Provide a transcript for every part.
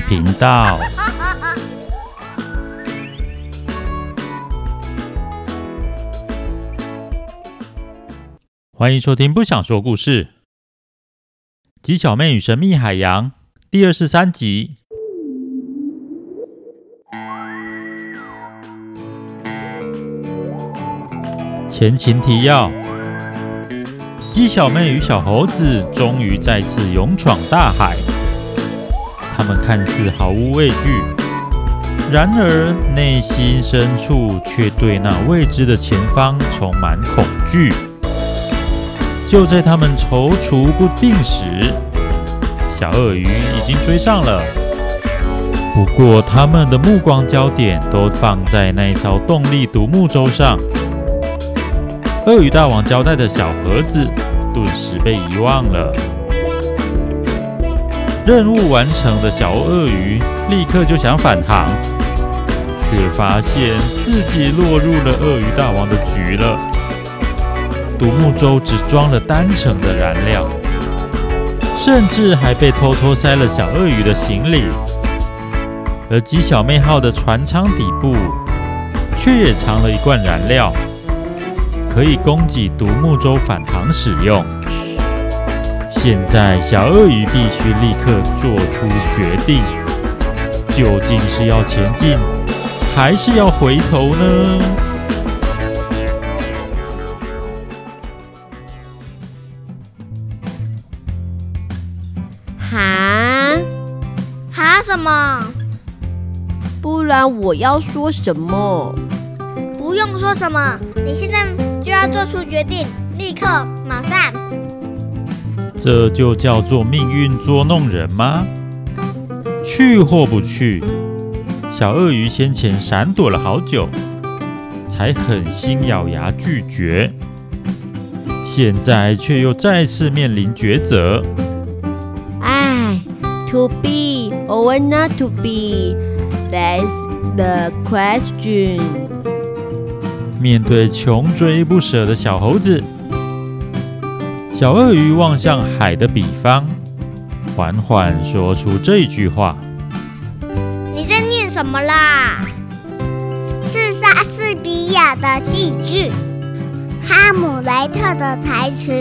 频道。欢迎收听《不想说故事》《鸡小妹与神秘海洋》第二十三集。前情提要。鸡小妹与小猴子终于再次勇闯大海，他们看似毫无畏惧，然而内心深处却对那未知的前方充满恐惧。就在他们踌躇不定时，小鳄鱼已经追上了。不过，他们的目光焦点都放在那艘动力独木舟上。鳄鱼大王交代的小盒子，顿时被遗忘了。任务完成的小鳄鱼立刻就想返航，却发现自己落入了鳄鱼大王的局了。独木舟只装了单程的燃料，甚至还被偷偷塞了小鳄鱼的行李。而鸡小妹号的船舱底部，却也藏了一罐燃料。可以供给独木舟返航使用。现在，小鳄鱼必须立刻做出决定：究竟是要前进，还是要回头呢？哈？哈什么？不然我要说什么？不用说什么，你现在。就要做出决定，立刻，马上。这就叫做命运捉弄人吗？去或不去？小鳄鱼先前闪躲了好久，才狠心咬牙拒绝，现在却又再次面临抉择。哎，to be or not to be，that's the question。面对穷追不舍的小猴子，小鳄鱼望向海的彼方，缓缓说出这句话：“你在念什么啦？是莎士比亚的戏剧《哈姆雷特》的台词。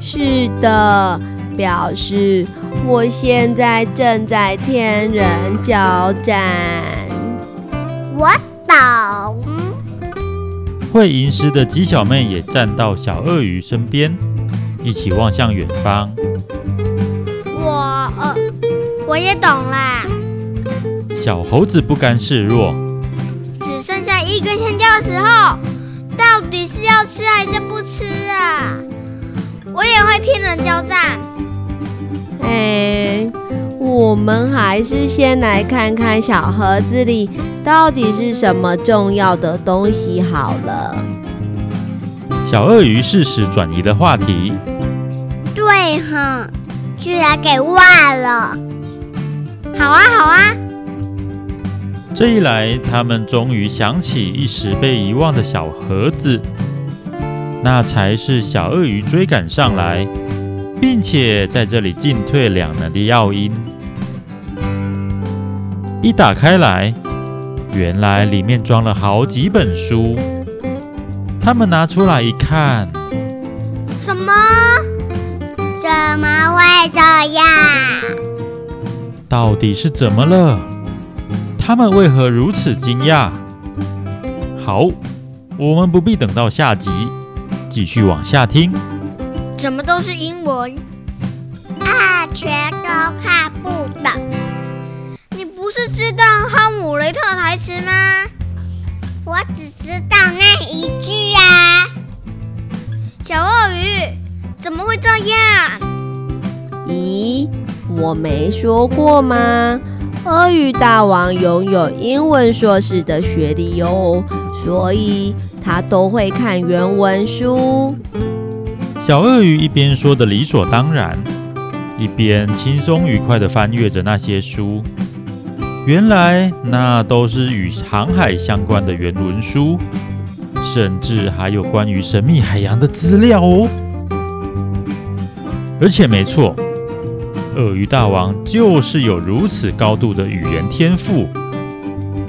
是的，表示我现在正在天人交战。我懂。”会吟诗的鸡小妹也站到小鳄鱼身边，一起望向远方。我呃，我也懂啦。小猴子不甘示弱，只剩下一根香蕉的时候，到底是要吃还是不吃啊？我也会天人交战。哎，我们还是先来看看小盒子里。到底是什么重要的东西？好了，小鳄鱼适时转移了话题。对哈，居然给忘了。好啊，好啊。这一来，他们终于想起一时被遗忘的小盒子，那才是小鳄鱼追赶上来，并且在这里进退两难的要因。一打开来。原来里面装了好几本书，他们拿出来一看，什么？怎么会这样？到底是怎么了？他们为何如此惊讶？好，我们不必等到下集，继续往下听。怎么都是英文？啊，全都看不懂。你不是知道哈姆雷特台词吗？我只知道那一句啊。小鳄鱼，怎么会这样？咦，我没说过吗？鳄鱼大王拥有英文硕士的学历哟，所以他都会看原文书。小鳄鱼一边说的理所当然，一边轻松愉快的翻阅着那些书。原来那都是与航海相关的原文书，甚至还有关于神秘海洋的资料哦。而且没错，鳄鱼大王就是有如此高度的语言天赋，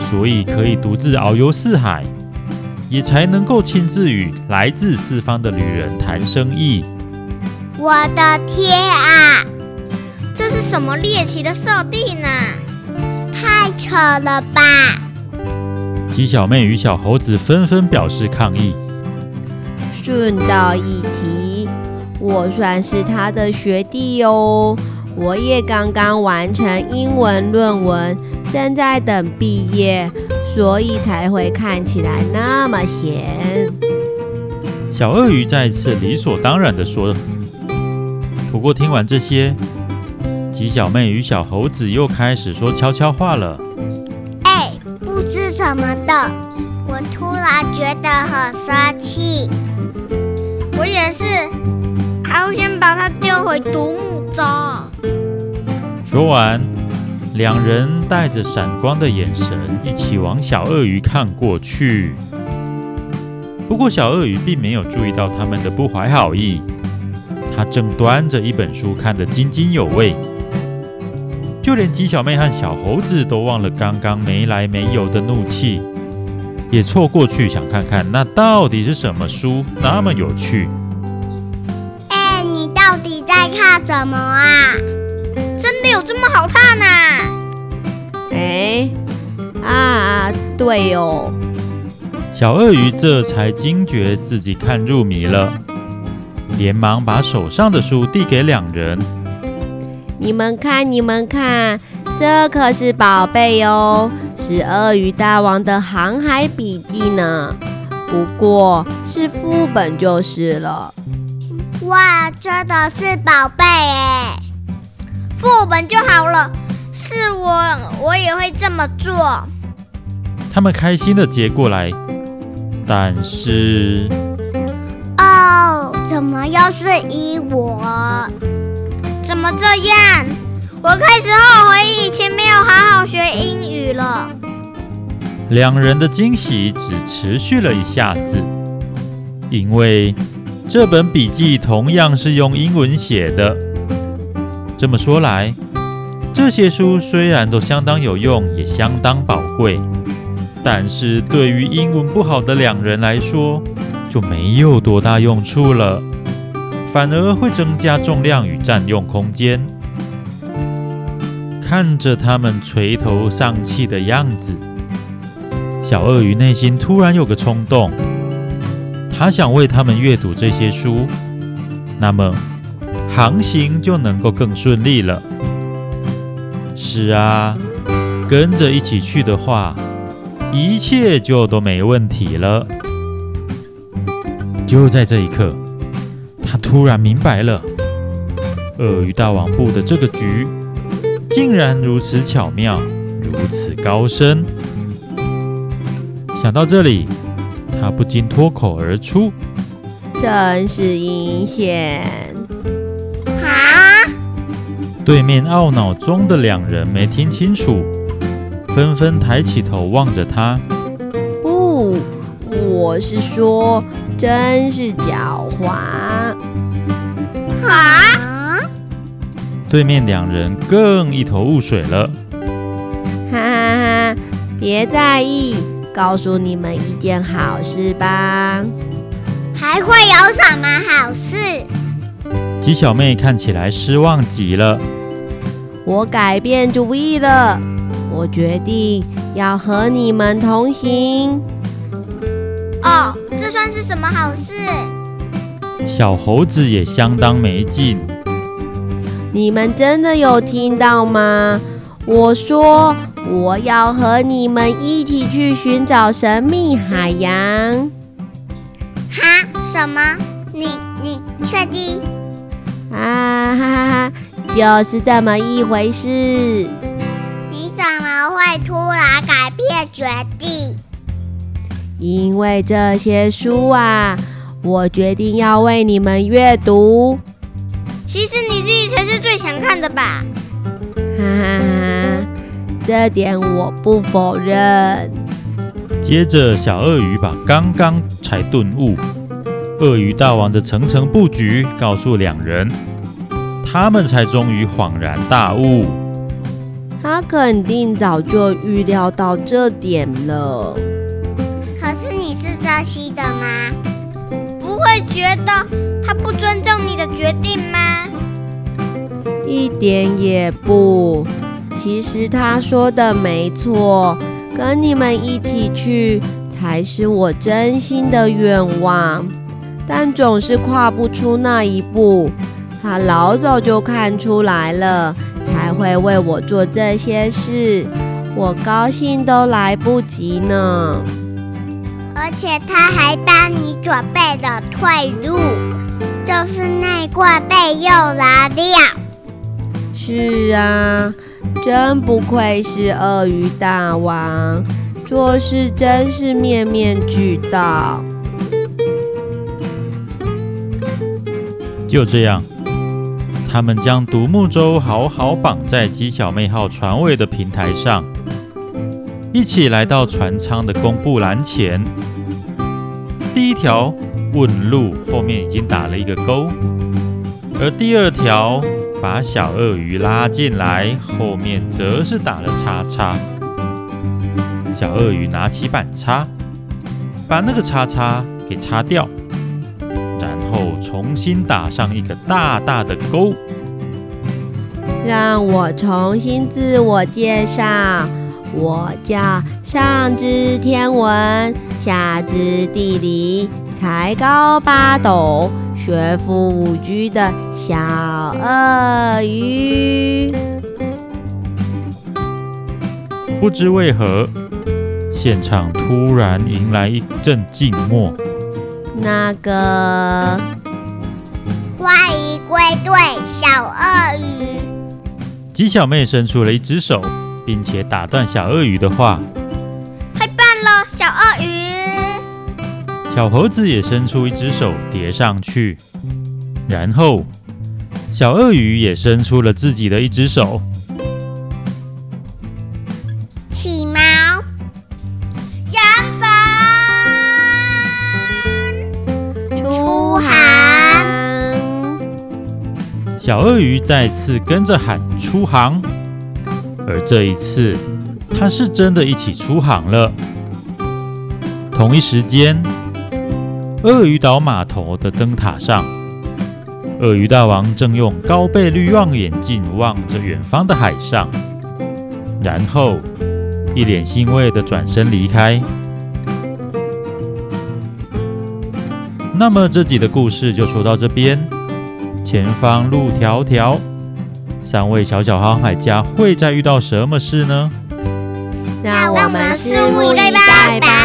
所以可以独自遨游四海，也才能够亲自与来自四方的旅人谈生意。我的天啊，这是什么猎奇的设定呢？太扯了吧！鸡小妹与小猴子纷纷表示抗议。顺道一提，我算是他的学弟哦。我也刚刚完成英文论文，正在等毕业，所以才会看起来那么闲。小鳄鱼再次理所当然的说。不过听完这些，鸡小妹与小猴子又开始说悄悄话了。哎，不知怎么的，我突然觉得很生气。我也是，还要先把它丢回独木舟。说完，两人带着闪光的眼神一起往小鳄鱼看过去。不过，小鳄鱼并没有注意到他们的不怀好意，他正端着一本书看得津津有味。就连鸡小妹和小猴子都忘了刚刚没来没有的怒气。也凑过去想看看，那到底是什么书那么有趣？哎，你到底在看什么啊？有这么好看呢？哎，啊，对哦。小鳄鱼这才惊觉自己看入迷了，连忙把手上的书递给两人。你们看，你们看，这可是宝贝哦。是鳄鱼大王的航海笔记呢，不过是副本就是了。哇，真的是宝贝哎！副本就好了，是我我也会这么做。他们开心的接过来，但是……哦，怎么又是依我？怎么这样？我开始后悔以前没有好好学英语了。两人的惊喜只持续了一下子，因为这本笔记同样是用英文写的。这么说来，这些书虽然都相当有用，也相当宝贵，但是对于英文不好的两人来说，就没有多大用处了，反而会增加重量与占用空间。看着他们垂头丧气的样子，小鳄鱼内心突然有个冲动，他想为他们阅读这些书，那么航行就能够更顺利了。是啊，跟着一起去的话，一切就都没问题了。就在这一刻，他突然明白了，鳄鱼大王布的这个局。竟然如此巧妙，如此高深。想到这里，他不禁脱口而出：“真是阴险！”啊！对面懊恼中的两人没听清楚，纷纷抬起头望着他。不，我是说，真是狡猾！啊！对面两人更一头雾水了。哈哈哈！别在意，告诉你们一件好事吧。还会有什么好事？鸡小妹看起来失望极了。我改变主意了，我决定要和你们同行。哦，这算是什么好事？小猴子也相当没劲。你们真的有听到吗？我说我要和你们一起去寻找神秘海洋。哈？什么？你你确定？啊哈哈哈！就是这么一回事。你怎么会突然改变决定？因为这些书啊，我决定要为你们阅读。其实你自己才是最想看的吧？哈哈哈，这点我不否认。接着，小鳄鱼把刚刚才顿悟鳄鱼大王的层层布局告诉两人。他们才终于恍然大悟。他肯定早就预料到这点了。可是你是泽西的吗？不会觉得他不尊重你的决定吗？一点也不。其实他说的没错，跟你们一起去才是我真心的愿望，但总是跨不出那一步。他老早就看出来了。才会为我做这些事，我高兴都来不及呢。而且他还帮你准备了退路，就是那块被又拿掉。是啊，真不愧是鳄鱼大王，做事真是面面俱到。就这样。他们将独木舟好好绑在鸡小妹号船尾的平台上，一起来到船舱的公布栏前。第一条问路后面已经打了一个勾，而第二条把小鳄鱼拉进来后面则是打了叉叉。小鳄鱼拿起板擦，把那个叉叉给擦掉。后重新打上一个大大的勾。让我重新自我介绍，我叫上知天文，下知地理，才高八斗，学富五车的小鳄鱼。不知为何，现场突然迎来一阵静默。那个，欢迎归队，小鳄鱼。鸡小妹伸出了一只手，并且打断小鳄鱼的话：“太棒了，小鳄鱼！”小猴子也伸出一只手叠上去，然后小鳄鱼也伸出了自己的一只手。小鳄鱼再次跟着喊出航，而这一次，它是真的一起出航了。同一时间，鳄鱼岛码头的灯塔上，鳄鱼大王正用高倍率望远镜望着远方的海上，然后一脸欣慰的转身离开。那么这集的故事就说到这边。前方路迢迢，三位小小航海家会再遇到什么事呢？让我们拭目以待吧。